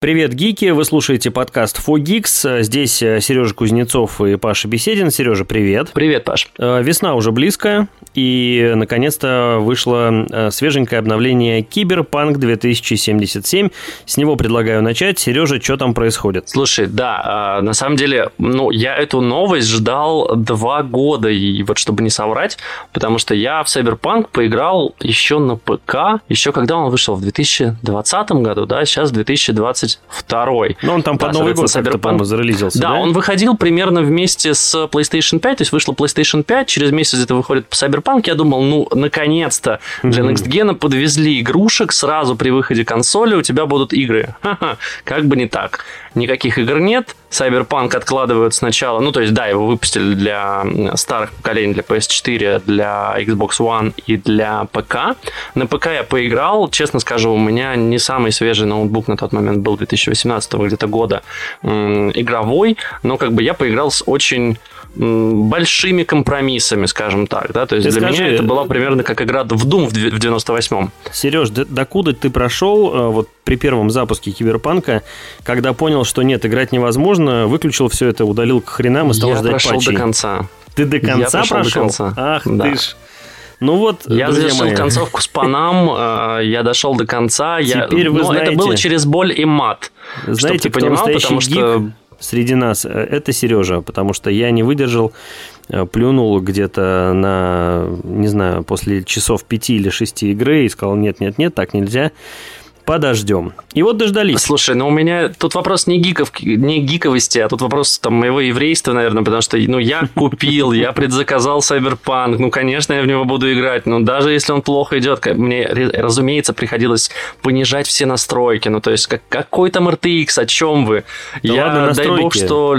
Привет, гики! Вы слушаете подкаст FoGeeks. Здесь э, Сережа Кузнецов и Паша Беседин. Сережа, привет. Привет, Паш. Э, весна уже близко, и наконец-то вышло э, свеженькое обновление Киберпанк 2077. С него предлагаю начать. Сережа, что там происходит? Слушай, да, на самом деле, ну, я эту новость ждал два года, и вот чтобы не соврать, потому что я в Cyberpunk поиграл еще на ПК, еще когда он вышел в 2020 году, да, сейчас 2020 22. Ну, он там да, под Новый год по-моему, зарелизился, да, да? он выходил примерно вместе с PlayStation 5, то есть вышла PlayStation 5, через месяц это выходит по Cyberpunk, я думал, ну, наконец-то для Next Gen подвезли игрушек сразу при выходе консоли, у тебя будут игры. Ха-ха, как бы не так. Никаких игр нет, Cyberpunk откладывают сначала, ну, то есть, да, его выпустили для старых поколений, для PS4, для Xbox One и для ПК. На ПК я поиграл, честно скажу, у меня не самый свежий ноутбук на тот момент был 2018 где-то года игровой, но как бы я поиграл с очень большими компромиссами, скажем так, да, то есть ты для скажи, меня это была примерно как игра в Doom в 98-м. Сереж, докуда ты прошел э, вот при первом запуске Киберпанка, когда понял, что нет, играть невозможно, выключил все это, удалил к хренам и стал Я ждать прошел патчей. до конца. Ты до конца Я прошел? прошел? до конца. Ах да. ты ж. Ну вот, я завершил мои. концовку с Панам, э, я дошел до конца. Теперь я... вы Но знаете, это было через боль и мат. Знаете, ты понимал, потому что среди нас э, это Сережа, потому что я не выдержал, э, плюнул где-то на, не знаю, после часов пяти или шести игры и сказал, нет, нет, нет, так нельзя подождем. И вот дождались. Слушай, ну у меня тут вопрос не, гиков, не гиковости, а тут вопрос там моего еврейства, наверное, потому что ну, я купил, я предзаказал Cyberpunk, ну, конечно, я в него буду играть, но даже если он плохо идет, мне, разумеется, приходилось понижать все настройки, ну, то есть как, какой там RTX, о чем вы? Да я, ладно, дай бог, что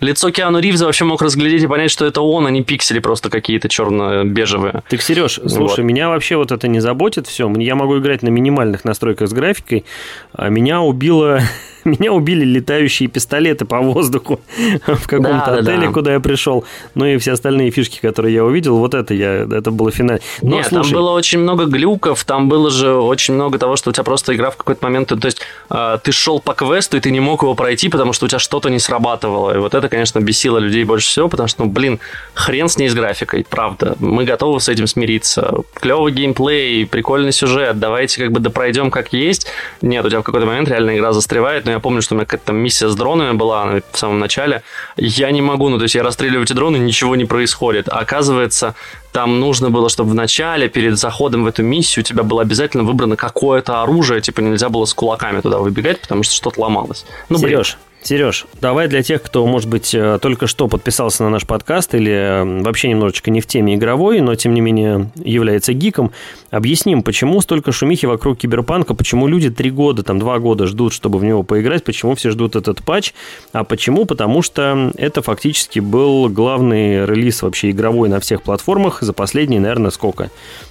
лицо Киану Ривза вообще мог разглядеть и понять, что это он, а не пиксели просто какие-то черно-бежевые. Так, Сереж, слушай, вот. меня вообще вот это не заботит все. Я могу играть на минимальных настройках с графикой, а меня убило меня убили летающие пистолеты по воздуху в каком-то да, отеле, да, да. куда я пришел. Ну и все остальные фишки, которые я увидел, вот это я, это было финал. Но, Нет, слушай, там было очень много глюков, там было же очень много того, что у тебя просто игра в какой-то момент, то есть э, ты шел по квесту, и ты не мог его пройти, потому что у тебя что-то не срабатывало. И вот это, конечно, бесило людей больше всего, потому что, ну, блин, хрен с ней с графикой, правда. Мы готовы с этим смириться. Клевый геймплей, прикольный сюжет, давайте как бы допройдем как есть. Нет, у тебя в какой-то момент реально игра застревает, но я помню, что у меня какая-то миссия с дронами была в самом начале. Я не могу, ну, то есть я расстреливаю эти дроны, ничего не происходит. А оказывается, там нужно было, чтобы в начале, перед заходом в эту миссию, у тебя было обязательно выбрано какое-то оружие, типа нельзя было с кулаками туда выбегать, потому что что-то ломалось. Ну, Сереж, Сереж, давай для тех, кто, может быть, э, только что подписался на наш подкаст или вообще немножечко не в теме игровой, но, тем не менее, является гиком, объясним, почему столько шумихи вокруг Киберпанка, почему люди три года, там, два года ждут, чтобы в него поиграть, почему все ждут этот патч, а почему? Потому что это фактически был главный релиз вообще игровой на всех платформах за последние, наверное, сколько?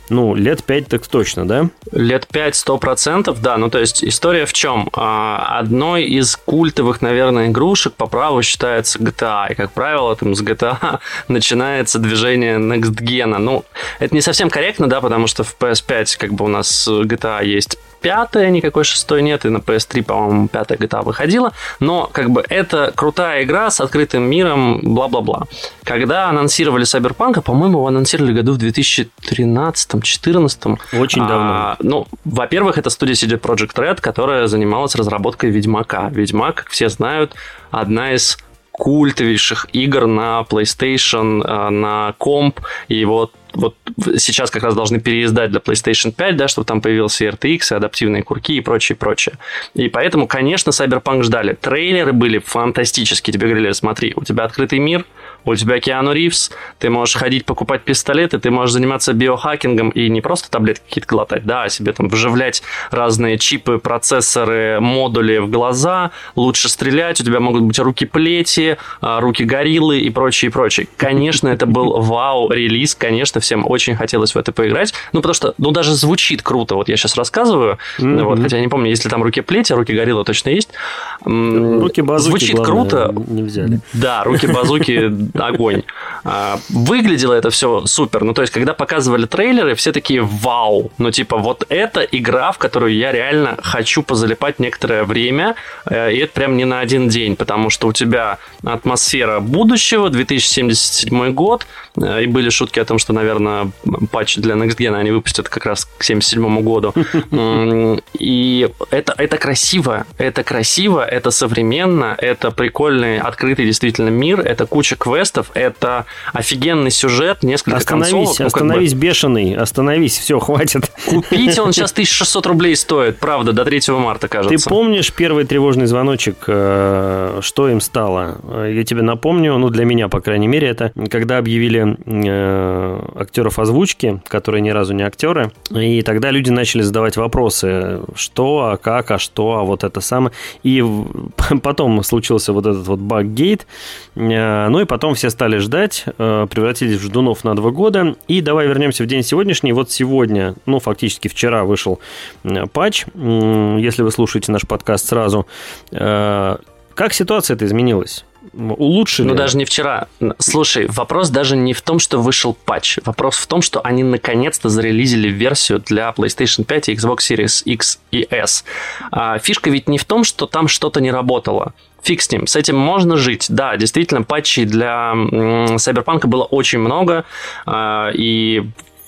Ну, лет пять так точно, да? Лет пять, сто процентов, да. Ну, то есть, история в чем? А, одной из культовых, наверное, игрушек по праву считается GTA. И, как правило, там с GTA начинается движение Next Gen. Ну, это не совсем корректно, да, потому что в PS5 как бы у нас GTA есть пятая, никакой шестой нет, и на PS3, по-моему, пятая GTA выходила, но как бы это крутая игра с открытым миром, бла-бла-бла. Когда анонсировали Cyberpunk, по-моему, его анонсировали году в 2013-2014. Очень а, давно. Ну, во-первых, это студия CD Projekt Red, которая занималась разработкой Ведьмака. Ведьмак, как все знают, одна из культовейших игр на PlayStation, э, на комп, и вот вот сейчас как раз должны переиздать для PlayStation 5, да, чтобы там появился RTX, и адаптивные курки и прочее, прочее. И поэтому, конечно, Cyberpunk ждали. Трейлеры были фантастические. Тебе говорили, смотри, у тебя открытый мир, у тебя Киану Ривз, ты можешь ходить покупать пистолеты, ты можешь заниматься биохакингом и не просто таблетки какие-то глотать, да, а себе там вживлять разные чипы, процессоры, модули в глаза, лучше стрелять, у тебя могут быть руки плети, а, руки гориллы и прочее, и прочее. Конечно, это был вау-релиз, конечно, всем очень хотелось в это поиграть, ну, потому что, ну, даже звучит круто, вот я сейчас рассказываю, mm-hmm. вот, хотя я не помню, если там руки плети, руки гориллы точно есть, Руки-базуки, Звучит круто. Не взяли. Да, руки-базуки огонь. А, выглядело это все супер. Ну, то есть, когда показывали трейлеры, все такие вау. Ну, типа, вот это игра, в которую я реально хочу позалипать некоторое время. Э, и это прям не на один день, потому что у тебя атмосфера будущего, 2077 год. Э, и были шутки о том, что, наверное, патч для Next Gen они выпустят как раз к 77 году. И это, это красиво. Это красиво, это современно, это прикольный, открытый действительно мир, это куча квестов, это офигенный сюжет, несколько остановись, концовок. Ну, остановись, бы... бешеный, остановись, все, хватит. Купить он сейчас 1600 рублей стоит, правда, до 3 марта, кажется. Ты помнишь первый тревожный звоночек, э, что им стало? Я тебе напомню, ну, для меня, по крайней мере, это когда объявили э, актеров озвучки, которые ни разу не актеры, и тогда люди начали задавать вопросы, что, а как, а что, а вот это самое. И потом случился вот этот вот баггейт, э, ну и потом все стали ждать, э, превратились в ждунов на два года, и давай вернемся в день сегодняшний. Вот сегодня, ну, фактически вчера вышел э, патч, если вы слушаете наш подкаст сразу. Как ситуация это изменилась? улучшили. Ну, даже не вчера. Слушай, вопрос даже не в том, что вышел патч. Вопрос в том, что они наконец-то зарелизили версию для PlayStation 5 и Xbox Series X и S. А фишка ведь не в том, что там что-то не работало фиг с ним, с этим можно жить. Да, действительно, патчей для Cyberpunk было очень много, а,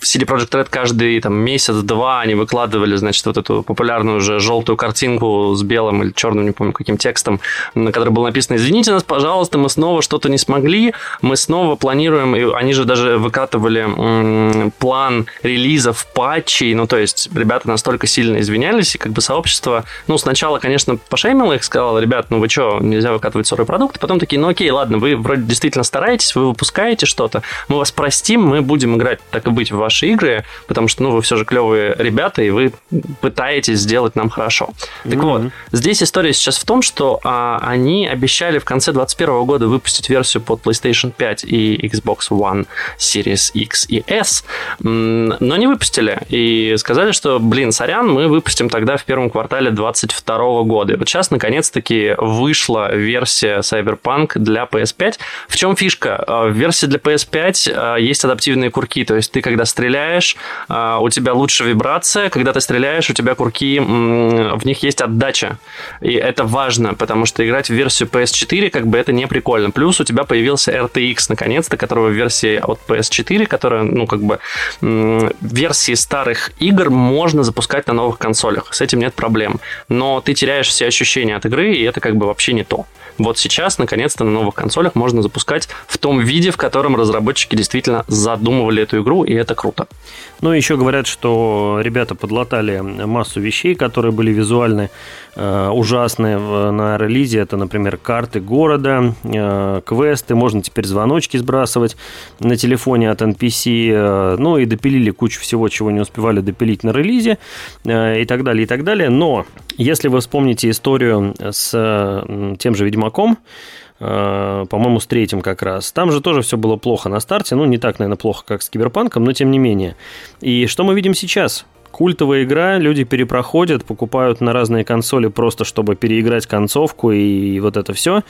и CD Projekt Red каждый там, месяц-два они выкладывали, значит, вот эту популярную уже желтую картинку с белым или черным, не помню, каким текстом, на которой было написано «Извините нас, пожалуйста, мы снова что-то не смогли, мы снова планируем...» и Они же даже выкатывали м- план релизов патчей, ну, то есть ребята настолько сильно извинялись, и как бы сообщество, ну, сначала, конечно, пошеймило их, сказало, ребят, ну вы что, нельзя выкатывать сырой продукт, потом такие, ну окей, ладно, вы вроде действительно стараетесь, вы выпускаете что-то, мы вас простим, мы будем играть, так и быть, в ваши игры, потому что, ну, вы все же клевые ребята, и вы пытаетесь сделать нам хорошо. Так mm-hmm. вот, здесь история сейчас в том, что а, они обещали в конце 2021 года выпустить версию под PlayStation 5 и Xbox One Series X и S, но не выпустили. И сказали, что, блин, сорян, мы выпустим тогда в первом квартале 2022 года. И вот сейчас, наконец-таки, вышла версия Cyberpunk для PS5. В чем фишка? А, в версии для PS5 а, есть адаптивные курки, то есть ты, когда стреляешь, а, у тебя лучше вибрация, когда ты стреляешь, у тебя курки, в них есть отдача. И это важно, потому что играть в версию PS4 как бы это не прикольно. Плюс у тебя появился RTX наконец-то, которого в версии от PS4, которая, ну, как бы, версии старых игр можно запускать на новых консолях. С этим нет проблем. Но ты теряешь все ощущения от игры, и это как бы вообще не то. Вот сейчас, наконец-то, на новых консолях можно запускать в том виде, в котором разработчики действительно задумывали эту игру, и это круто. Ну, еще говорят, что ребята подлатали массу вещей, которые были визуальны э, ужасные на релизе. Это, например, карты города, э, квесты, можно теперь звоночки сбрасывать на телефоне от NPC. Э, ну, и допилили кучу всего, чего не успевали допилить на релизе, э, и так далее, и так далее. Но, если вы вспомните историю с э, тем же Ведьмаком, по-моему, с третьим как раз. Там же тоже все было плохо на старте, ну, не так, наверное, плохо, как с Киберпанком, но тем не менее. И что мы видим сейчас? Культовая игра, люди перепроходят, покупают на разные консоли просто, чтобы переиграть концовку и вот это все.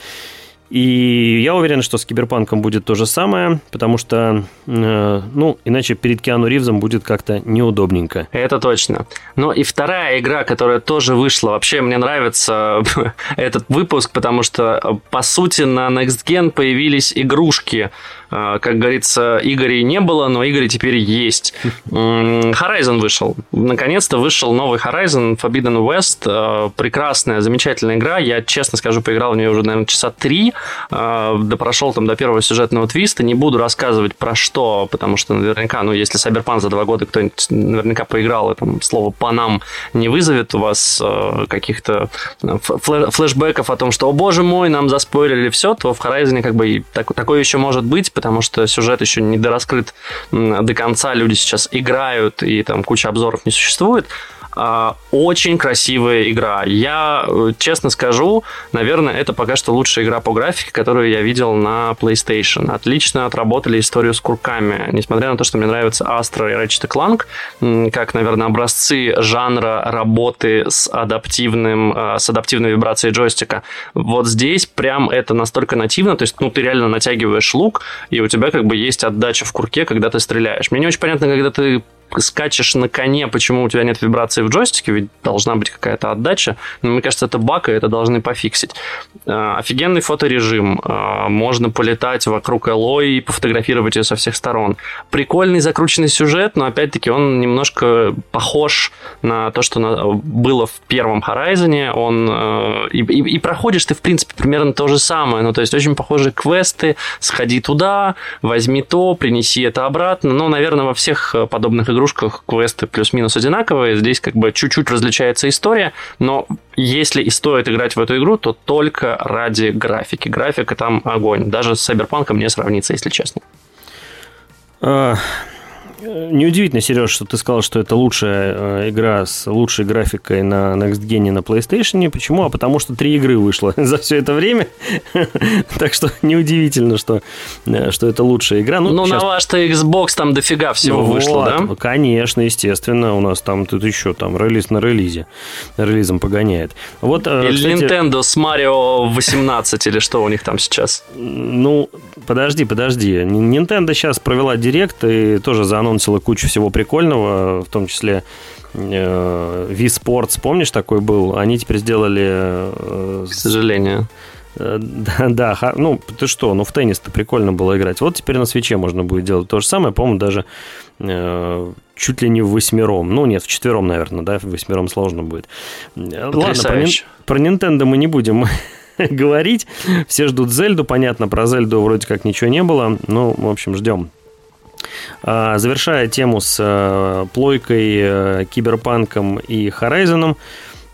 И я уверен, что с Киберпанком будет то же самое, потому что, э, ну, иначе перед Киану Ривзом будет как-то неудобненько. Это точно. Ну и вторая игра, которая тоже вышла, вообще мне нравится этот выпуск, потому что, по сути, на Next Gen появились игрушки, как говорится, Игорей не было, но Игорь теперь есть. Horizon вышел. Наконец-то вышел новый Horizon Forbidden West. А, прекрасная, замечательная игра. Я, честно скажу, поиграл в нее уже, наверное, часа три. А, да прошел там до первого сюжетного твиста. Не буду рассказывать про что, потому что наверняка, ну, если Cyberpunk за два года кто-нибудь наверняка поиграл, и там слово по нам не вызовет у вас каких-то флешбеков о том, что, о боже мой, нам заспойлерили все, то в Horizon как бы так, такое еще может быть, потому что сюжет еще не дораскрыт до конца, люди сейчас играют, и там куча обзоров не существует. А, очень красивая игра. Я э, честно скажу, наверное, это пока что лучшая игра по графике, которую я видел на PlayStation. Отлично отработали историю с курками. Несмотря на то, что мне нравится Astra и Ratchet Clank, как, наверное, образцы жанра работы с адаптивным, а, с адаптивной вибрацией джойстика, вот здесь прям это настолько нативно, то есть, ну, ты реально натягиваешь лук, и у тебя как бы есть отдача в курке, когда ты стреляешь. Мне не очень понятно, когда ты скачешь на коне, почему у тебя нет вибрации в джойстике, ведь должна быть какая-то отдача. Но мне кажется, это баг, и это должны пофиксить. Э, офигенный фоторежим. Э, можно полетать вокруг Элой и пофотографировать ее со всех сторон. Прикольный закрученный сюжет, но опять-таки он немножко похож на то, что было в первом Horizon. Он, э, и, и, и проходишь ты, в принципе, примерно то же самое. Ну, то есть очень похожие квесты. Сходи туда, возьми то, принеси это обратно. Ну, наверное, во всех подобных играх игрушках квесты плюс-минус одинаковые. Здесь как бы чуть-чуть различается история, но если и стоит играть в эту игру, то только ради графики. Графика там огонь. Даже с Cyberpunk не сравнится, если честно. А, Неудивительно, Сереж, что ты сказал, что это лучшая э, игра с лучшей графикой на Next Gen на PlayStation. Почему? А потому что три игры вышло за все это время. так что неудивительно, что, э, что это лучшая игра. Ну, ну сейчас... на ваш-то Xbox там дофига всего ну, вышло, вот, да? Конечно, естественно. У нас там тут еще там релиз на релизе. Релизом погоняет. Вот, э, или кстати... Nintendo с Mario 18 или что у них там сейчас? Ну, подожди, подожди. Nintendo сейчас провела директ и тоже за анонсила кучу всего прикольного, в том числе э, Wii Sports, помнишь, такой был? Они теперь сделали... Э, К сожалению. Э, да, да, ну ты что, ну в теннис-то прикольно было играть. Вот теперь на свече можно будет делать то же самое, по-моему, даже э, чуть ли не в восьмером. Ну нет, в четвером, наверное, да, в восьмером сложно будет. Потрясающе. Ладно, про, про Nintendo мы не будем говорить. Все ждут Зельду, понятно, про Зельду вроде как ничего не было. Ну, в общем, ждем. А, завершая тему с э, плойкой, э, киберпанком и Horizon,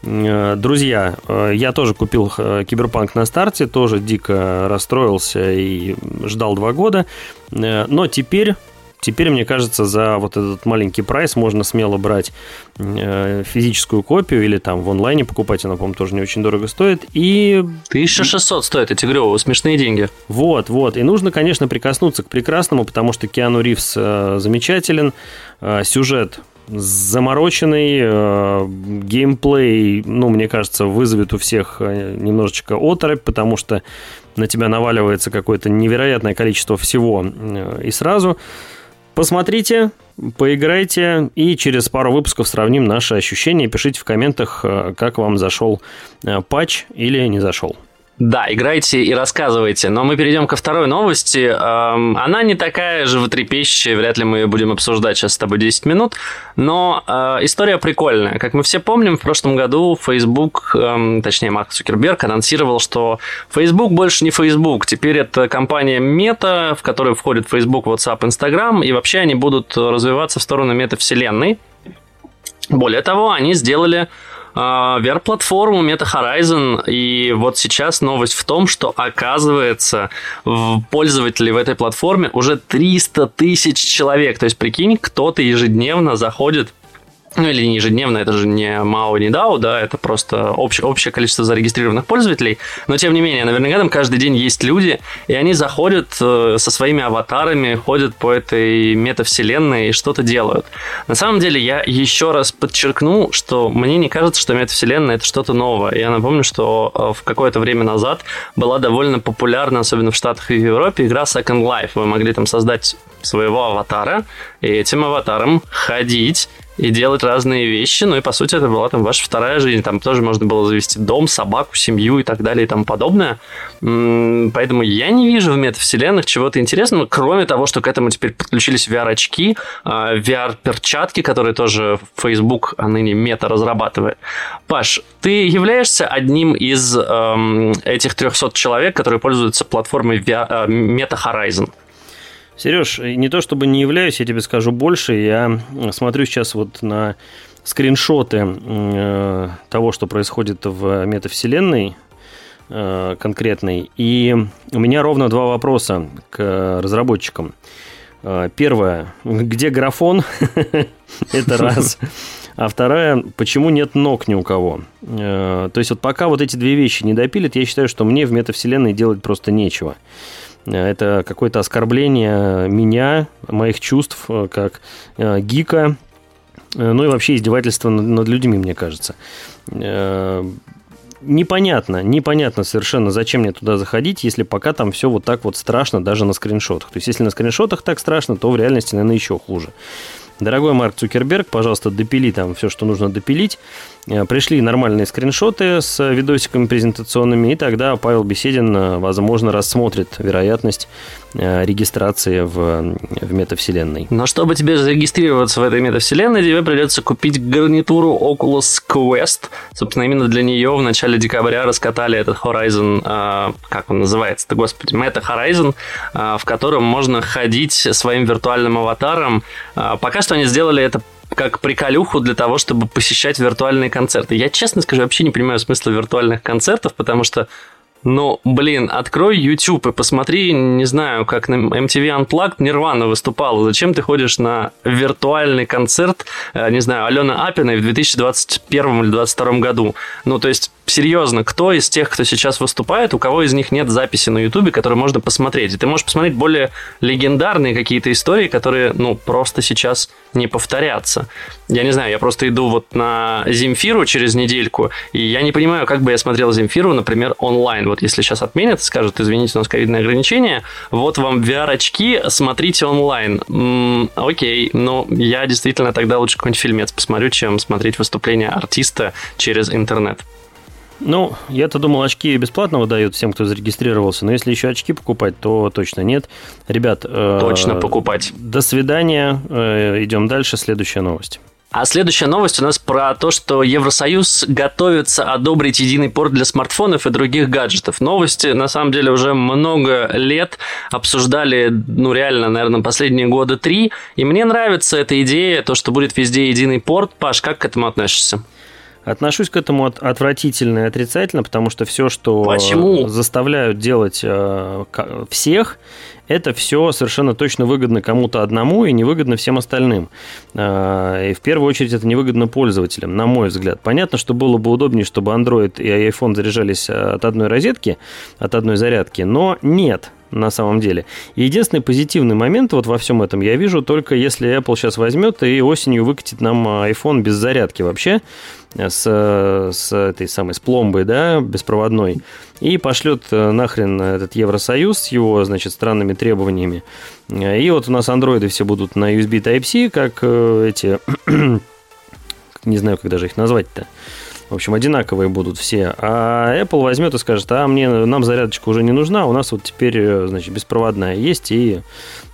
э, Друзья, я тоже купил Киберпанк на старте, тоже дико расстроился и ждал два года, но теперь Теперь, мне кажется, за вот этот маленький прайс можно смело брать э, физическую копию или там в онлайне покупать, она, по-моему, тоже не очень дорого стоит. И... 1600 стоит эти игры, смешные деньги. Вот, вот. И нужно, конечно, прикоснуться к прекрасному, потому что Киану Ривз э, замечателен, э, сюжет замороченный э, геймплей, ну, мне кажется, вызовет у всех немножечко оторопь, потому что на тебя наваливается какое-то невероятное количество всего э, и сразу. Посмотрите, поиграйте и через пару выпусков сравним наши ощущения. Пишите в комментах, э, как вам зашел э, патч или не зашел. Да, играйте и рассказывайте. Но мы перейдем ко второй новости. Она не такая животрепещущая, вряд ли мы ее будем обсуждать сейчас с тобой 10 минут. Но э, история прикольная. Как мы все помним, в прошлом году Facebook, точнее Марк Цукерберг, анонсировал, что Facebook больше не Facebook. Теперь это компания Meta, в которую входит Facebook, WhatsApp, Instagram. И вообще они будут развиваться в сторону метавселенной. Более того, они сделали VR-платформу Meta Horizon, и вот сейчас новость в том, что оказывается пользователей в этой платформе уже 300 тысяч человек. То есть, прикинь, кто-то ежедневно заходит ну или не ежедневно, это же не MAO, не DAO, да, это просто общее, общее количество зарегистрированных пользователей, но тем не менее, наверняка там каждый день есть люди, и они заходят э, со своими аватарами, ходят по этой метавселенной и что-то делают. На самом деле, я еще раз подчеркну, что мне не кажется, что метавселенная это что-то новое. Я напомню, что э, в какое-то время назад была довольно популярна, особенно в Штатах и в Европе, игра Second Life. Вы могли там создать своего аватара, и этим аватаром ходить и делать разные вещи. Ну и, по сути, это была там ваша вторая жизнь. Там тоже можно было завести дом, собаку, семью и так далее и тому подобное. Поэтому я не вижу в метавселенных чего-то интересного, кроме того, что к этому теперь подключились VR-очки, а, VR-перчатки, которые тоже Facebook, а ныне мета разрабатывает. Паш, ты являешься одним из эм, этих 300 человек, которые пользуются платформой VR, э, Meta Horizon? Сереж, не то чтобы не являюсь, я тебе скажу больше. Я смотрю сейчас вот на скриншоты э, того, что происходит в метавселенной э, конкретной. И у меня ровно два вопроса к разработчикам. Э, первое, где графон? Это раз. А вторая, почему нет ног ни у кого? Э, то есть вот пока вот эти две вещи не допилят, я считаю, что мне в метавселенной делать просто нечего. Э, это какое-то оскорбление меня, моих чувств, э, как гика, ну и вообще издевательство над людьми, мне кажется непонятно, непонятно совершенно, зачем мне туда заходить, если пока там все вот так вот страшно даже на скриншотах. То есть, если на скриншотах так страшно, то в реальности, наверное, еще хуже. Дорогой Марк Цукерберг, пожалуйста, допили там все, что нужно допилить. Э, пришли нормальные скриншоты с видосиками презентационными, и тогда Павел Беседин, э, возможно, рассмотрит вероятность регистрации в, в метавселенной. Но чтобы тебе зарегистрироваться в этой метавселенной, тебе придется купить гарнитуру Oculus Quest. Собственно, именно для нее в начале декабря раскатали этот Horizon, как он называется-то, господи, Meta Horizon, в котором можно ходить своим виртуальным аватаром. Пока что они сделали это как приколюху для того, чтобы посещать виртуальные концерты. Я, честно скажу, вообще не понимаю смысла виртуальных концертов, потому что ну, блин, открой YouTube и посмотри, не знаю, как на MTV Unplugged Нирвана выступала. Зачем ты ходишь на виртуальный концерт, э, не знаю, Алена Апиной в 2021 или 2022 году? Ну, то есть серьезно, кто из тех, кто сейчас выступает, у кого из них нет записи на Ютубе, которые можно посмотреть? И ты можешь посмотреть более легендарные какие-то истории, которые, ну, просто сейчас не повторятся. Я не знаю, я просто иду вот на Земфиру через недельку, и я не понимаю, как бы я смотрел Земфиру, например, онлайн. Вот если сейчас отменят, скажут, извините, у нас ковидное ограничение, вот вам VR-очки, смотрите онлайн. М-м, окей, но я действительно тогда лучше какой-нибудь фильмец посмотрю, чем смотреть выступление артиста через интернет. Ну, я-то думал, очки бесплатно выдают всем, кто зарегистрировался, но если еще очки покупать, то точно нет. Ребят... Э, точно покупать. До свидания. Э, идем дальше. Следующая новость. А следующая новость у нас про то, что Евросоюз готовится одобрить единый порт для смартфонов и других гаджетов. Новости, на самом деле, уже много лет обсуждали, ну, реально, наверное, последние года три. И мне нравится эта идея, то, что будет везде единый порт. Паш, как к этому относишься? Отношусь к этому отвратительно и отрицательно, потому что все, что Почему? заставляют делать э, всех, это все совершенно точно выгодно кому-то одному и невыгодно всем остальным. Э, и в первую очередь это невыгодно пользователям, на мой взгляд. Понятно, что было бы удобнее, чтобы Android и iPhone заряжались от одной розетки, от одной зарядки, но нет на самом деле. единственный позитивный момент вот во всем этом я вижу только если Apple сейчас возьмет и осенью выкатит нам iPhone без зарядки вообще, с, с этой самой, с пломбой, да, беспроводной, и пошлет э, нахрен этот Евросоюз с его, значит, странными требованиями. И вот у нас андроиды все будут на USB Type-C, как э, эти, не знаю, как даже их назвать-то, в общем, одинаковые будут все. А Apple возьмет и скажет, а мне, нам зарядочка уже не нужна, у нас вот теперь, э, значит, беспроводная есть, и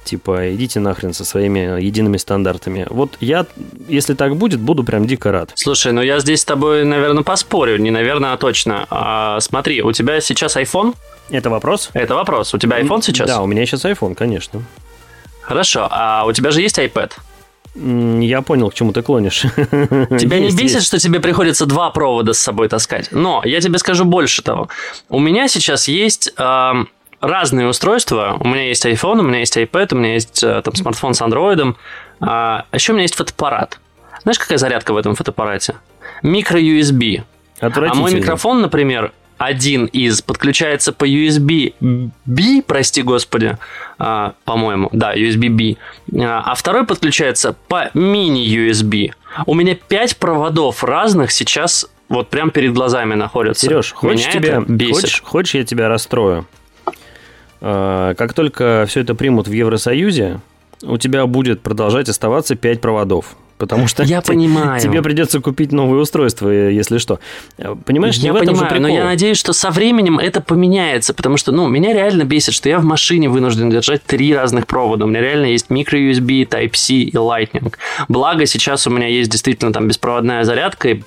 типа, идите нахрен со своими едиными стандартами. Вот я, если так будет, буду прям дико рад. Слушай, ну я здесь с тобой, наверное, поспорю. Не наверное, а точно. А, смотри, у тебя сейчас iPhone? Это вопрос? Это вопрос. У тебя iPhone сейчас? Да, у меня сейчас iPhone, конечно. Хорошо. А у тебя же есть iPad? Я понял, к чему ты клонишь. Тебя не бесит, что тебе приходится два провода с собой таскать? Но я тебе скажу больше того. У меня сейчас есть э, разные устройства. У меня есть iPhone, у меня есть iPad, у меня есть э, там смартфон с Android. А еще у меня есть фотоаппарат. Знаешь, какая зарядка в этом фотоаппарате? Микро-USB. А мой микрофон, например, один из подключается по USB B, прости господи, а, по-моему, да, USB B, а, а второй подключается по мини-USB. У меня пять проводов разных сейчас вот прям перед глазами находятся. Сереж, хочешь, тебя, хочешь, хочешь я тебя расстрою? А, как только все это примут в Евросоюзе, у тебя будет продолжать оставаться 5 проводов потому что я те, понимаю. тебе придется купить новое устройство, если что. Понимаешь, я не понимаю, же но я надеюсь, что со временем это поменяется, потому что, ну, меня реально бесит, что я в машине вынужден держать три разных провода. У меня реально есть micro-USB, Type-C и Lightning. Благо, сейчас у меня есть действительно там беспроводная зарядка и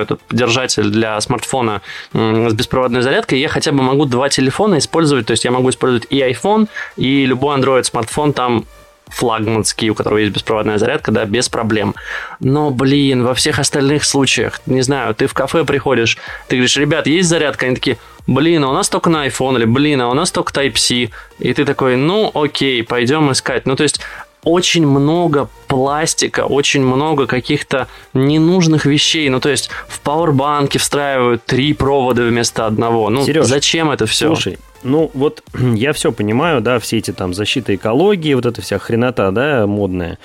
этот держатель для смартфона с беспроводной зарядкой, я хотя бы могу два телефона использовать, то есть я могу использовать и iPhone, и любой Android смартфон там флагманский, у которого есть беспроводная зарядка, да, без проблем. Но, блин, во всех остальных случаях, не знаю, ты в кафе приходишь, ты говоришь, ребят, есть зарядка? Они такие, блин, а у нас только на iPhone, или блин, а у нас только Type-C. И ты такой, ну, окей, пойдем искать. Ну, то есть, очень много пластика, очень много каких-то ненужных вещей. Ну, то есть в пауэрбанке встраивают три провода вместо одного. Ну, Сереж, зачем это все? Слушай, ну вот я все понимаю, да, все эти там защиты экологии, вот эта вся хренота, да, модная,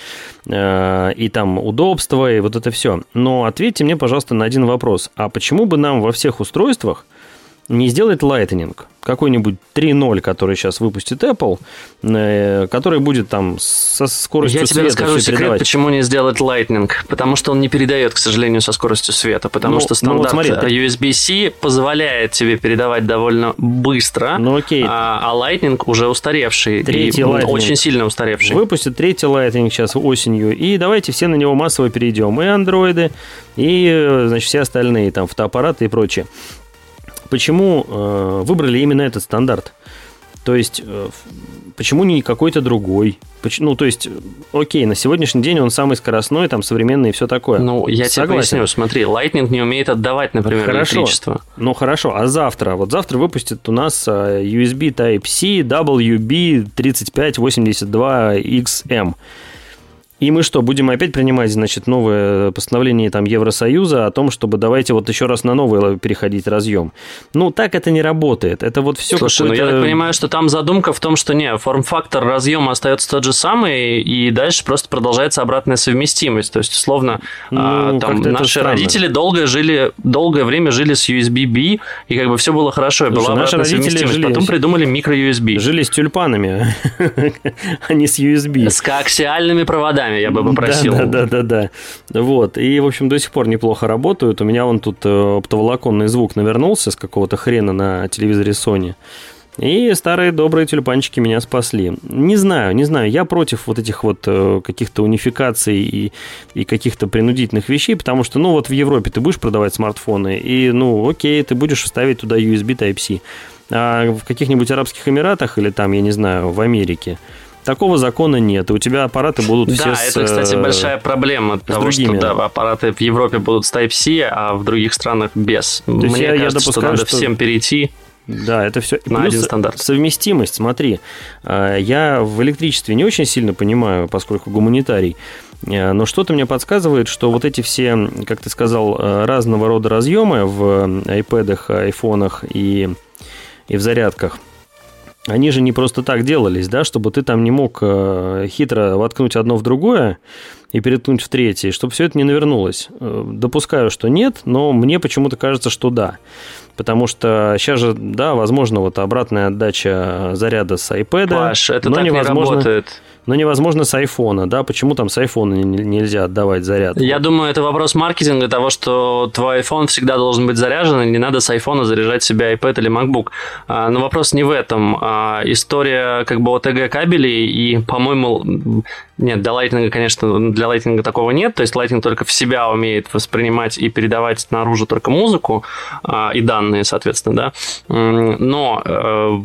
э, и там удобство, и вот это все. Но ответьте мне, пожалуйста, на один вопрос. А почему бы нам во всех устройствах не сделать Lightning, какой-нибудь 3.0, который сейчас выпустит Apple, э, который будет там со скоростью Я тебе расскажу секрет, передавать. почему не сделать Lightning. Потому что он не передает, к сожалению, со скоростью света. Потому ну, что стандарт ну, вот смотри, USB-C позволяет тебе передавать довольно быстро, ну, окей. А, а Lightning уже устаревший. Третий и Lightning. Очень сильно устаревший. Выпустит третий Lightning сейчас осенью. И давайте все на него массово перейдем. И андроиды, и э, значит, все остальные, там, фотоаппараты и прочее почему э, выбрали именно этот стандарт? То есть, э, почему не какой-то другой? Ну, то есть, окей, на сегодняшний день он самый скоростной, там, современный и все такое. Ну, я Согласен. тебе поясню, смотри, Lightning не умеет отдавать, например, хорошо. электричество. Ну, хорошо, а завтра? Вот завтра выпустят у нас э, USB Type-C WB3582XM. И мы что, будем опять принимать, значит, новое постановление там Евросоюза о том, чтобы давайте вот еще раз на новый переходить разъем. Ну, так это не работает. Это вот все Слушай, ну я так понимаю, что там задумка в том, что не, форм-фактор разъема остается тот же самый, и дальше просто продолжается обратная совместимость. То есть, условно, ну, а, там наши родители долго жили, долгое время жили с USB-B, и как бы все было хорошо, и Слушай, была обратная совместимость. Жили, Потом придумали микро-USB. Жили с тюльпанами, а не с USB. С коаксиальными проводами местами, я бы попросил. Да, да, да, да, да. Вот. И, в общем, до сих пор неплохо работают. У меня вон тут э, оптоволоконный звук навернулся с какого-то хрена на телевизоре Sony. И старые добрые тюльпанчики меня спасли. Не знаю, не знаю, я против вот этих вот э, каких-то унификаций и, и каких-то принудительных вещей, потому что, ну, вот в Европе ты будешь продавать смартфоны, и, ну, окей, ты будешь вставить туда USB Type-C. А в каких-нибудь Арабских Эмиратах или там, я не знаю, в Америке – Такого закона нет, у тебя аппараты будут да, все Да, это, кстати, э, большая проблема того, другими. что да, аппараты в Европе будут с Type-C, а в других странах без. То Мне я, кажется, я допускаю, что надо что... всем перейти да, это все. На Плюс один стандарт. Совместимость, смотри. Э, я в электричестве не очень сильно понимаю, поскольку гуманитарий. Э, но что-то мне подсказывает, что вот эти все, как ты сказал, разного рода разъемы в iPad, айфонах и, и в зарядках – они же не просто так делались, да, чтобы ты там не мог э, хитро воткнуть одно в другое и переткнуть в третье, чтобы все это не навернулось. Э, допускаю, что нет, но мне почему-то кажется, что да. Потому что сейчас же, да, возможно, вот обратная отдача заряда с iPad. Паш, это но так невозможно... не работает но невозможно с айфона, да? Почему там с айфона нельзя отдавать заряд? Я думаю, это вопрос маркетинга того, что твой iPhone всегда должен быть заряжен, и не надо с айфона заряжать себе iPad или MacBook. А, но вопрос не в этом. А история как бы OTG кабелей, и, по-моему, нет, для Lightning, конечно, для Lightning такого нет, то есть Lightning только в себя умеет воспринимать и передавать наружу только музыку а, и данные, соответственно, да. Но э,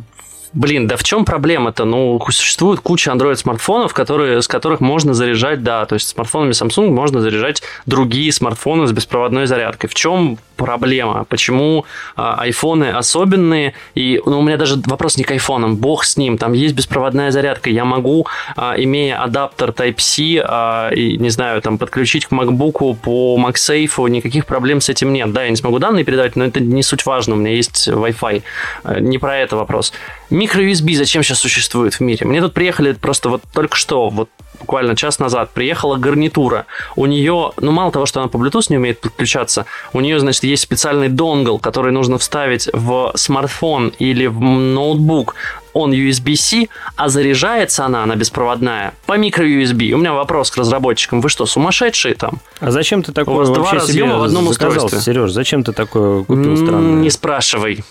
Блин, да в чем проблема-то? Ну, существует куча Android-смартфонов, которые, с которых можно заряжать, да, то есть смартфонами Samsung можно заряжать другие смартфоны с беспроводной зарядкой. В чем проблема? Почему а, айфоны особенные? И ну, у меня даже вопрос не к айфонам, бог с ним, там есть беспроводная зарядка. Я могу, а, имея адаптер Type-C, а, и, не знаю, там подключить к MacBook по MagSafe, никаких проблем с этим нет. Да, я не смогу данные передавать, но это не суть важно, у меня есть Wi-Fi. А, не про это вопрос. Микро-USB зачем сейчас существует в мире? Мне тут приехали просто вот только что, вот буквально час назад приехала гарнитура. У нее, ну мало того, что она по Bluetooth не умеет подключаться, у нее, значит, есть специальный донгл, который нужно вставить в смартфон или в ноутбук. Он USB-C, а заряжается она, она беспроводная, по микро-USB. У меня вопрос к разработчикам. Вы что, сумасшедшие там? А зачем ты такое У вас два разъема в одном устройстве. Сереж, зачем ты такое купил странное? Не спрашивай.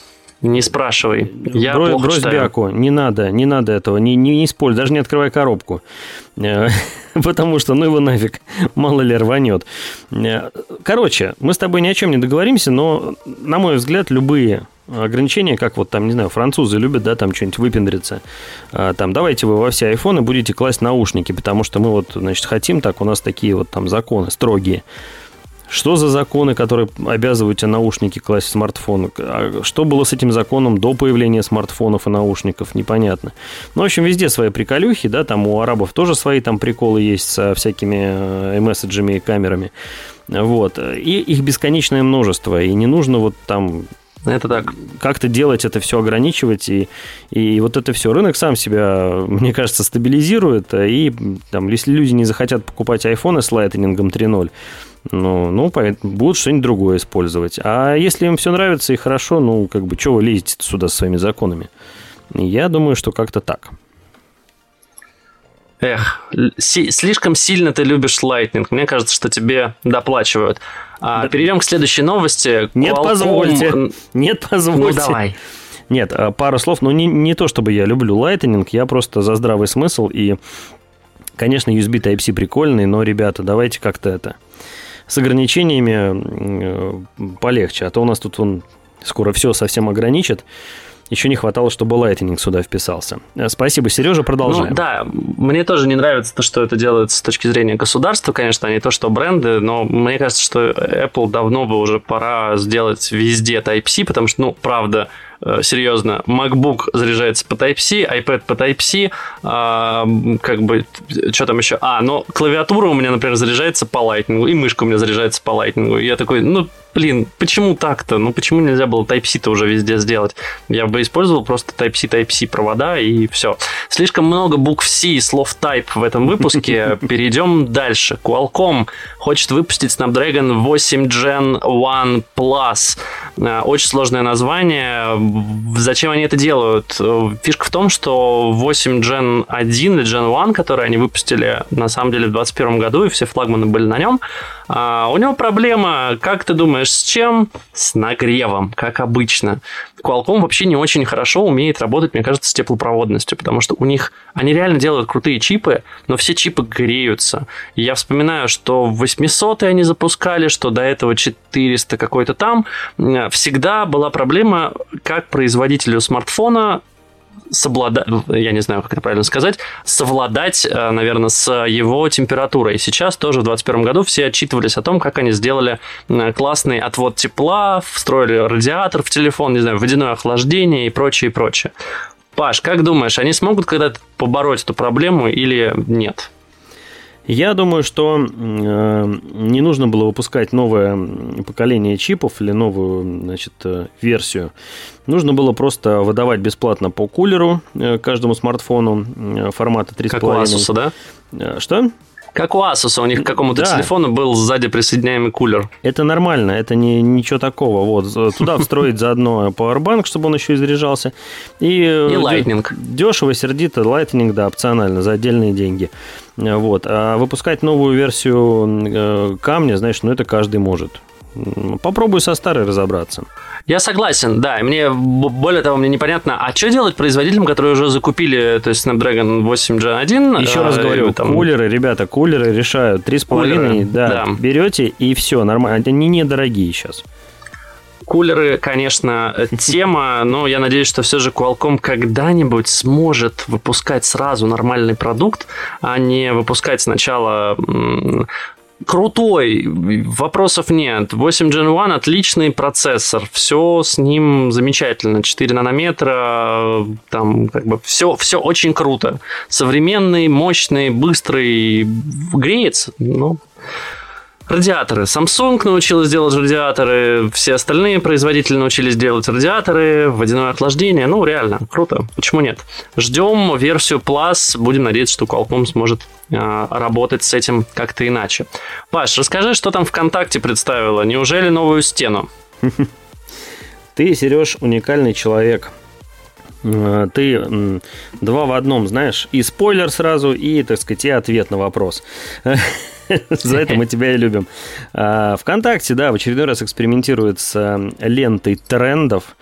Не спрашивай. Я Бро, плохо брось читаю. бяку. Не надо, не надо этого. Не, не, не используй, даже не открывай коробку. Э, потому что, ну его нафиг, мало ли рванет. Э, короче, мы с тобой ни о чем не договоримся, но, на мой взгляд, любые ограничения, как вот там, не знаю, французы любят, да, там что-нибудь выпендриться. А, там, давайте вы во все айфоны будете класть наушники, потому что мы вот, значит, хотим так, у нас такие вот там законы строгие. Что за законы, которые обязывают тебя наушники класть в смартфон? А что было с этим законом до появления смартфонов и наушников? Непонятно. Ну, в общем, везде свои приколюхи, да, там у арабов тоже свои там приколы есть со всякими месседжами и камерами. Вот. И их бесконечное множество. И не нужно вот там это так. Как-то делать это все, ограничивать, и, и вот это все. Рынок сам себя, мне кажется, стабилизирует, и там, если люди не захотят покупать айфоны с Lightning 3.0, ну, ну будут что-нибудь другое использовать. А если им все нравится и хорошо, ну, как бы, что вы лезете сюда со своими законами? Я думаю, что как-то так. Эх, си- слишком сильно ты любишь Lightning. Мне кажется, что тебе доплачивают. А, да. Перейдем к следующей новости. Нет, Qualcomm... позвольте. Нет, позвольте. Ну, давай. Нет, а, пару слов. Ну, не, не то, чтобы я люблю Lightning, я просто за здравый смысл. И, конечно, USB Type-C прикольный, но, ребята, давайте как-то это... С ограничениями э, полегче. А то у нас тут он скоро все совсем ограничит. Еще не хватало, чтобы Lightning сюда вписался. Э, спасибо, Сережа, продолжаем. Ну, да, мне тоже не нравится то, что это делают с точки зрения государства, конечно, а не то, что бренды, но мне кажется, что Apple давно бы уже пора сделать везде Type-C, потому что, ну, правда, серьезно, MacBook заряжается по Type-C, iPad по Type-C, а, как бы, что там еще? А, но клавиатура у меня, например, заряжается по Lightning, и мышка у меня заряжается по Lightning. Я такой, ну, блин, почему так-то? Ну, почему нельзя было Type-C-то уже везде сделать? Я бы использовал просто Type-C, Type-C провода, и все. Слишком много букв C и слов Type в этом выпуске. Перейдем дальше. Qualcomm хочет выпустить Snapdragon 8 Gen 1 Plus. Э, очень сложное название Зачем они это делают? Фишка в том, что 8 Gen 1 или Gen 1, который они выпустили на самом деле в 2021 году, и все флагманы были на нем, а, у него проблема, как ты думаешь, с чем? С нагревом, как обычно. Qualcomm вообще не очень хорошо умеет работать, мне кажется, с теплопроводностью, потому что у них, они реально делают крутые чипы, но все чипы греются. И я вспоминаю, что в 800 они запускали, что до этого 400 какой-то там. Всегда была проблема, как производителю смартфона совладать, я не знаю, как это правильно сказать, совладать, э, наверное, с его температурой. Сейчас тоже в 2021 году все отчитывались о том, как они сделали классный отвод тепла, встроили радиатор в телефон, не знаю, водяное охлаждение и прочее, и прочее. Паш, как думаешь, они смогут когда-то побороть эту проблему или нет? Я думаю, что э, не нужно было выпускать новое поколение чипов или новую значит, э, версию. Нужно было просто выдавать бесплатно по кулеру э, каждому смартфону формата 3,5. Как у Asus, да? Что? Как у Asus, у них к какому-то да. телефону был сзади присоединяемый кулер. Это нормально, это не, ничего такого. Вот, туда встроить заодно Powerbank, чтобы он еще и заряжался. И, и Lightning. Дешево, сердито, Lightning, да, опционально, за отдельные деньги. Вот. А выпускать новую версию камня, знаешь, ну это каждый может. Попробуй со старой разобраться. Я согласен, да. мне более того, мне непонятно, а что делать производителям, которые уже закупили, то есть Snapdragon 8 Gen 1? Еще раз э, говорю, там... кулеры, ребята, кулеры решают 3,5, да, да, берете и все, нормально. Они недорогие сейчас. Кулеры, конечно, тема, но я надеюсь, что все же Qualcomm когда-нибудь сможет выпускать сразу нормальный продукт, а не выпускать сначала крутой, вопросов нет. 8 Gen 1 отличный процессор, все с ним замечательно, 4 нанометра, там как бы все, все очень круто. Современный, мощный, быстрый, греется, ну, Радиаторы. Samsung научилась делать радиаторы, все остальные производители научились делать радиаторы, водяное охлаждение. Ну, реально, круто. Почему нет? Ждем версию Plus. Будем надеяться, что Qualcomm сможет э, работать с этим как-то иначе. Паш, расскажи, что там ВКонтакте представила. Неужели новую стену? Ты, Сереж, уникальный человек. Ты два в одном, знаешь, и спойлер сразу, и, так сказать, и ответ на вопрос. За это мы тебя и любим. А, Вконтакте, да, в очередной раз экспериментирует с лентой трендов.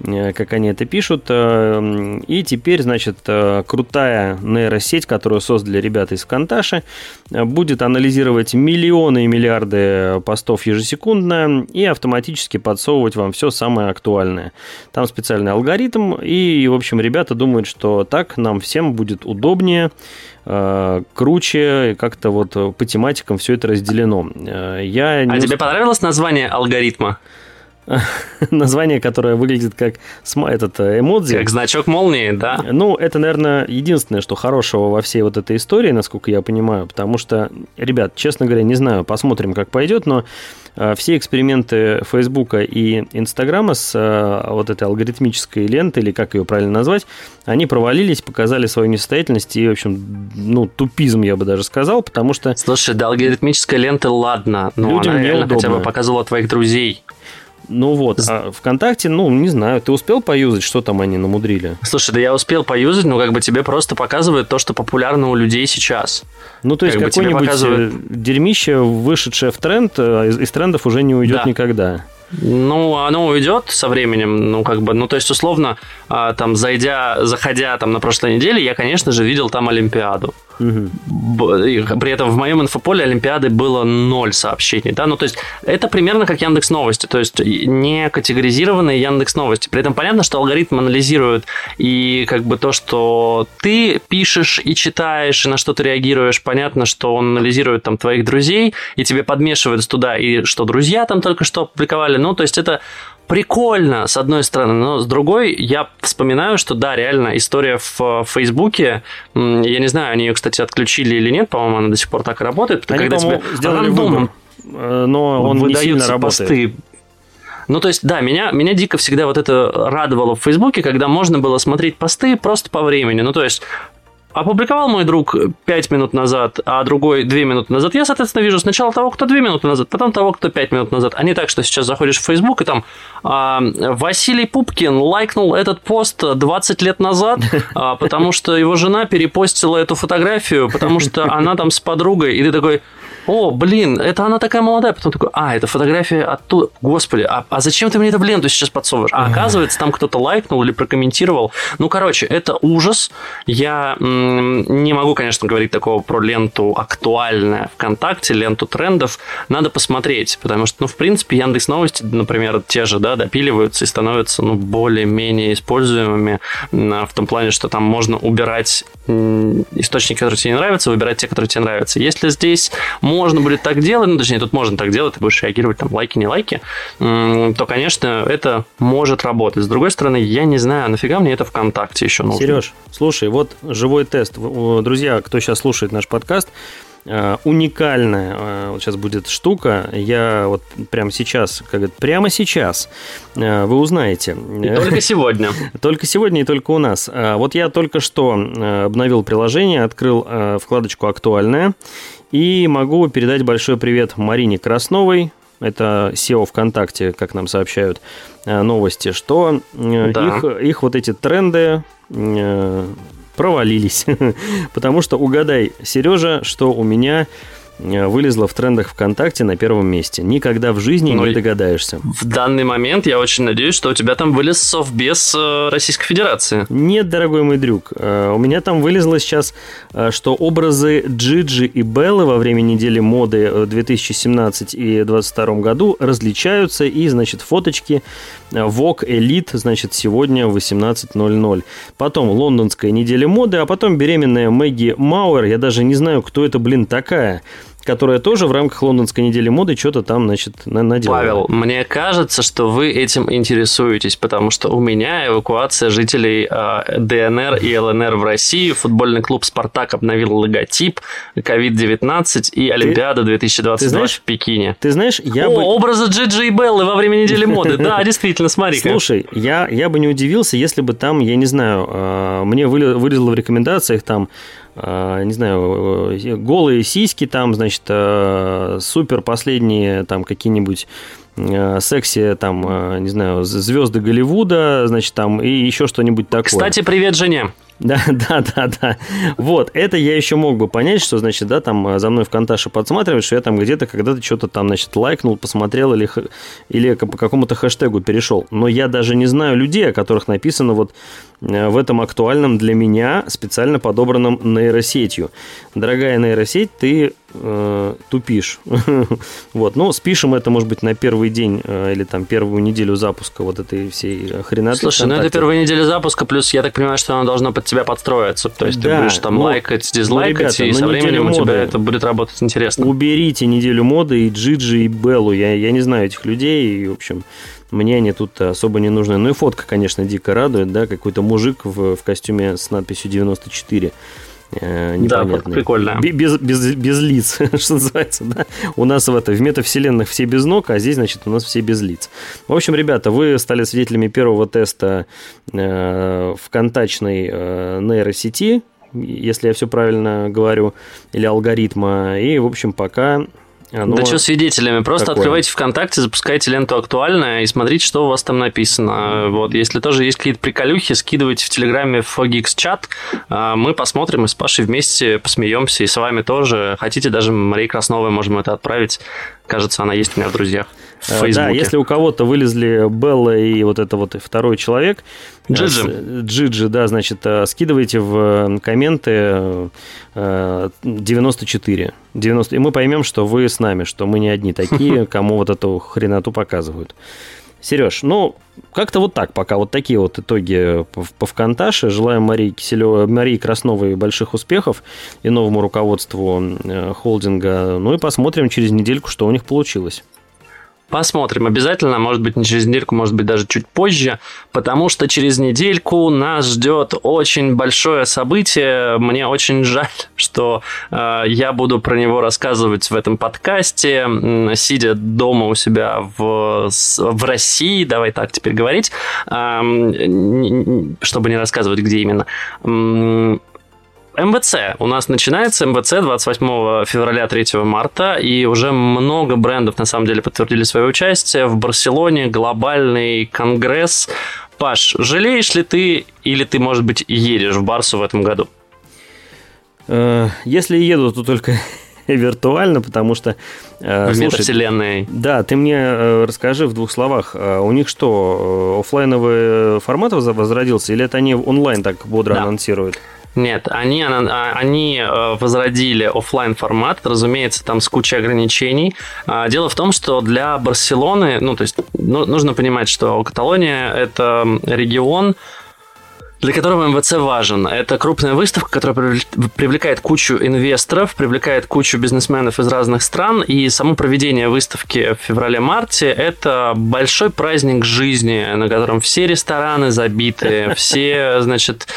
Э, как они это пишут. Э, и теперь, значит, крутая нейросеть, которую создали ребята из Вконташи, будет анализировать миллионы и миллиарды постов ежесекундно и автоматически подсовывать вам все самое актуальное. Там специальный алгоритм, и, в общем, ребята думают, что так нам всем будет удобнее, круче, как-то вот по тематикам все это разделено. Я а тебе понравилось название алгоритма? название, которое выглядит как этот э, эмодзи. Как значок молнии, да? Ну, это, наверное, единственное, что хорошего во всей вот этой истории, насколько я понимаю, потому что, ребят, честно говоря, не знаю, посмотрим, как пойдет, но э, все эксперименты Фейсбука и Инстаграма с э, вот этой алгоритмической лентой, или как ее правильно назвать, они провалились, показали свою несостоятельность и, в общем, ну, тупизм, я бы даже сказал, потому что... Слушай, да алгоритмическая лента, ладно, но людям она реально хотя бы показывала твоих друзей. Ну вот, а ВКонтакте, ну, не знаю, ты успел поюзать, что там они намудрили? Слушай, да я успел поюзать, но как бы тебе просто показывает то, что популярно у людей сейчас. Ну, то есть как какое-нибудь показывает... Э, дерьмище, вышедшее в тренд, э, из, из трендов уже не уйдет да. никогда. Ну, оно уйдет со временем, ну, как бы, ну, то есть, условно, а, там, зайдя, заходя там на прошлой неделе, я, конечно же, видел там Олимпиаду. Угу. При этом в моем инфополе Олимпиады было ноль сообщений, да, ну, то есть, это примерно как Яндекс Новости, то есть, не категоризированные Яндекс Новости. При этом понятно, что алгоритм анализирует и, как бы, то, что ты пишешь и читаешь, и на что ты реагируешь, понятно, что он анализирует там твоих друзей, и тебе подмешивает туда, и что друзья там только что опубликовали, ну, то есть, это прикольно, с одной стороны, но с другой я вспоминаю, что да, реально история в Фейсбуке, я не знаю, они ее, кстати, отключили или нет, по-моему, она до сих пор так и работает, они, когда тебе сделали рандомом выбор, но он не сильно работает. посты ну, то есть, да, меня, меня дико всегда вот это радовало в Фейсбуке, когда можно было смотреть посты просто по времени. Ну, то есть, опубликовал мой друг 5 минут назад, а другой 2 минуты назад, я, соответственно, вижу сначала того, кто 2 минуты назад, потом того, кто 5 минут назад. А не так, что сейчас заходишь в Facebook и там а, Василий Пупкин лайкнул этот пост 20 лет назад, а, потому что его жена перепостила эту фотографию, потому что она там с подругой, и ты такой, о, блин, это она такая молодая. Потом такой, а, это фотография оттуда. Господи, а, а зачем ты мне это в ленту сейчас подсовываешь? А оказывается, там кто-то лайкнул или прокомментировал. Ну, короче, это ужас. Я м- не могу, конечно, говорить такого про ленту актуальная ВКонтакте, ленту трендов. Надо посмотреть, потому что, ну, в принципе, Яндекс Новости, например, те же, да, допиливаются и становятся, ну, более-менее используемыми в том плане, что там можно убирать источники, которые тебе не нравятся, выбирать те, которые тебе нравятся. Если здесь можно будет так делать, ну, точнее, тут можно так делать, ты будешь реагировать, там, лайки, не лайки, то, конечно, это может работать. С другой стороны, я не знаю, нафига мне это ВКонтакте еще нужно. Сереж, слушай, вот живой тест. Друзья, кто сейчас слушает наш подкаст, Э, уникальная э, вот сейчас будет штука. Я вот прямо сейчас, как говорят, прямо сейчас э, вы узнаете. И только сегодня. Только сегодня и только у нас. Вот я только что обновил приложение, открыл вкладочку «Актуальная» и могу передать большой привет Марине Красновой, это SEO ВКонтакте, как нам сообщают новости, что да. их, их вот эти тренды провалились. Потому что угадай, Сережа, что у меня вылезла в трендах ВКонтакте на первом месте. Никогда в жизни ну, не догадаешься. В данный момент я очень надеюсь, что у тебя там вылез совбез э, Российской Федерации. Нет, дорогой мой друг. Э, у меня там вылезло сейчас, что образы Джиджи и Беллы во время недели моды в 2017 и 2022 году различаются, и, значит, фоточки Vogue Elite, значит, сегодня в 18.00. Потом лондонская неделя моды, а потом беременная Мэгги Мауэр. Я даже не знаю, кто это, блин, такая которая тоже в рамках лондонской недели моды что-то там, значит, наделала. Павел, мне кажется, что вы этим интересуетесь, потому что у меня эвакуация жителей э, ДНР и ЛНР в России, футбольный клуб «Спартак» обновил логотип, COVID-19 и Олимпиада 2022 ты знаешь, в Пекине. Ты знаешь, я О, бы... образы Джиджи и Беллы во время недели моды. Да, действительно, смотри Слушай, я, я бы не удивился, если бы там, я не знаю, а, мне вылезло в рекомендациях там а, не знаю, э, голые сиськи там, значит, э, супер последние там какие-нибудь э, секси, там, не знаю, звезды Голливуда, значит, там, и еще что-нибудь такое. Кстати, привет жене. Да, да, да, да. Вот, это я еще мог бы понять, что, значит, да, там за мной в Конташе подсматривают, что я там где-то когда-то что-то там, значит, лайкнул, посмотрел или, или по какому-то хэштегу перешел. Но я даже не знаю людей, о которых написано вот э, в этом актуальном для меня специально подобранном нейросетью. Дорогая нейросеть, ты э, тупишь. вот, ну, спишем это, может быть, на первый день э, или там первую неделю запуска вот этой всей хреноты. Слушай, ну это первая неделя запуска, плюс я так понимаю, что она должна под тебя подстроиться. То есть да, ты будешь там ну, лайкать, дизлайкать, ну, ребята, и со временем у тебя это будет работать интересно. Уберите неделю моды и Джиджи, и Беллу. Я, я не знаю этих людей, и, в общем, мне они тут особо не нужны. Ну и фотка, конечно, дико радует, да, какой-то мужик в, в костюме с надписью 94 э, непонятные. Да, прикольно. Без, без, без лиц, что называется, да? У нас в, это, в метавселенных все без ног, а здесь, значит, у нас все без лиц. В общем, ребята, вы стали свидетелями первого теста э, контачной э, нейросети, если я все правильно говорю, или алгоритма. И, в общем, пока оно да что свидетелями? Просто такое. открывайте ВКонтакте, запускайте ленту актуальная и смотрите, что у вас там написано. Вот, если тоже есть какие-то приколюхи, скидывайте в Телеграме в Fogix чат. А, мы посмотрим и с Пашей вместе посмеемся. И с вами тоже. Хотите, даже Марии Красновой можем это отправить. Кажется, она есть у меня в друзьях. В Фейсбуке. Да, если у кого-то вылезли Белла и вот это вот второй человек, Джиджи. Э, Джиджи, да, значит, э, скидывайте в комменты 94. 90, и мы поймем, что вы с нами, что мы не одни такие, кому вот эту хреноту показывают. Сереж, ну, как-то вот так пока. Вот такие вот итоги по, ВКонташе. Желаем Марии, Киселевой, Марии Красновой больших успехов и новому руководству э, холдинга. Ну и посмотрим через недельку, что у них получилось. Посмотрим обязательно, может быть не через недельку, может быть даже чуть позже, потому что через недельку нас ждет очень большое событие. Мне очень жаль, что э, я буду про него рассказывать в этом подкасте, сидя дома у себя в, в России, давай так теперь говорить, э, чтобы не рассказывать, где именно. МВЦ. У нас начинается МВЦ 28 февраля 3 марта, и уже много брендов на самом деле подтвердили свое участие. В Барселоне глобальный конгресс. Паш, жалеешь ли ты или ты, может быть, едешь в Барсу в этом году? Э, если еду, то только виртуально, потому что... Э, в слушай, метавселенной. Да, ты мне э, расскажи в двух словах, у них что, офлайновый формат возродился, или это они онлайн так бодро да. анонсируют? Нет, они, а, они э, возродили офлайн формат, разумеется, там с кучей ограничений. А, дело в том, что для Барселоны, ну, то есть, ну, нужно понимать, что Каталония – это регион, для которого МВЦ важен. Это крупная выставка, которая привлекает кучу инвесторов, привлекает кучу бизнесменов из разных стран, и само проведение выставки в феврале-марте – это большой праздник жизни, на котором все рестораны забиты, все, значит,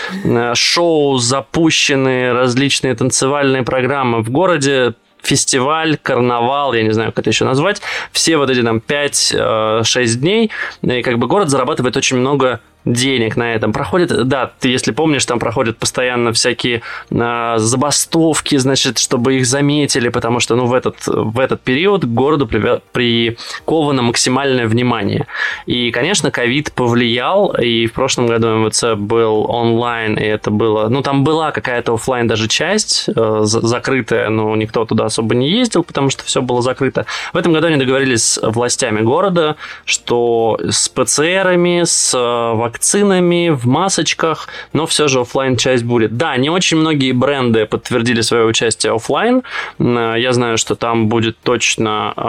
шоу запущены, различные танцевальные программы. В городе фестиваль, карнавал, я не знаю, как это еще назвать, все вот эти там 5-6 э, дней, и как бы город зарабатывает очень много денег на этом. Проходит, да, ты, если помнишь, там проходят постоянно всякие э, забастовки, значит, чтобы их заметили, потому что, ну, в этот, в этот период к городу приковано максимальное внимание. И, конечно, ковид повлиял, и в прошлом году МВЦ был онлайн, и это было, ну, там была какая-то офлайн даже часть э, закрытая, но никто туда особо не ездил, потому что все было закрыто. В этом году они договорились с властями города, что с ПЦРами, с э, вакцинами, в масочках, но все же офлайн часть будет. Да, не очень многие бренды подтвердили свое участие офлайн. Я знаю, что там будет точно э,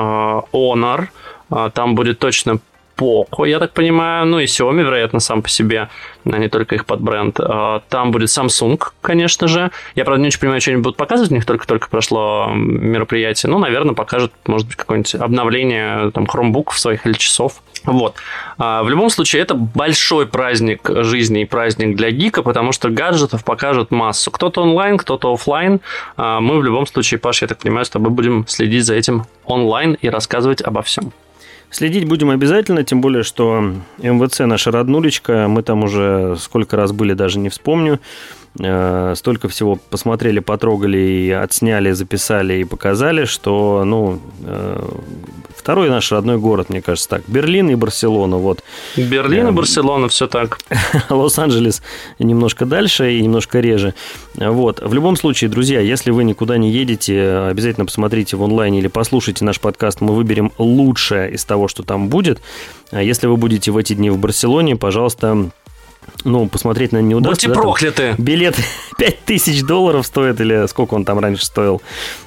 Honor, э, там будет точно Poco, я так понимаю, ну и Xiaomi, вероятно, сам по себе, а не только их под бренд. Э, там будет Samsung, конечно же. Я, правда, не очень понимаю, что они будут показывать, у них только-только прошло мероприятие. Ну, наверное, покажут, может быть, какое-нибудь обновление там Chromebook своих или часов. Вот. А, в любом случае, это большой праздник жизни и праздник для гика, потому что гаджетов покажут массу. Кто-то онлайн, кто-то офлайн. А, мы в любом случае, Паш, я так понимаю, с тобой будем следить за этим онлайн и рассказывать обо всем. Следить будем обязательно, тем более, что МВЦ наша роднулечка, мы там уже сколько раз были, даже не вспомню. Э, столько всего посмотрели, потрогали, и отсняли, записали и показали, что, ну, э, второй наш родной город, мне кажется, так. Берлин и Барселона, вот. Берлин и эм, Барселона, все так. Лос-Анджелес немножко дальше и немножко реже. Вот. В любом случае, друзья, если вы никуда не едете, обязательно посмотрите в онлайне или послушайте наш подкаст. Мы выберем лучшее из того, что там будет. А если вы будете в эти дни в Барселоне, пожалуйста, ну, посмотреть на не удастся. Будьте да, прокляты! Билет 5000 долларов стоит, или сколько он там раньше стоил.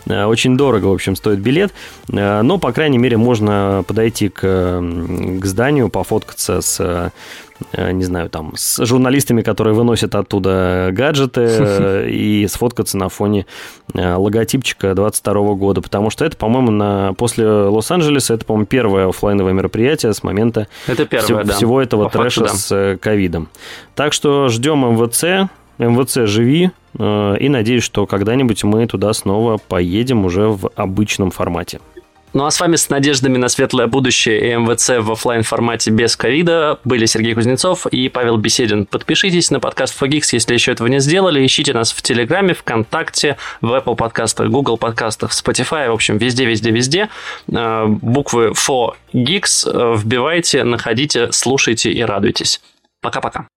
Э, очень дорого, в общем, стоит билет. Э, но, по крайней мере, можно подойти к, к зданию, пофоткаться с Э, не знаю, там, с журналистами, которые выносят оттуда гаджеты э, и сфоткаться на фоне э, логотипчика 22 года, потому что это, по-моему, на... после Лос-Анджелеса это, по-моему, первое офлайновое мероприятие с момента это первое, всего, да. всего этого По трэша факту, да. с ковидом. Так что ждем МВЦ, МВЦ живи, и надеюсь, что когда-нибудь мы туда снова поедем уже в обычном формате. Ну а с вами с надеждами на светлое будущее и МВЦ в офлайн формате без ковида были Сергей Кузнецов и Павел Беседин. Подпишитесь на подкаст Fogix, если еще этого не сделали. Ищите нас в Телеграме, ВКонтакте, в Apple подкастах, Google подкастах, Spotify, в общем, везде, везде, везде. Э, буквы Fogix э, вбивайте, находите, слушайте и радуйтесь. Пока-пока.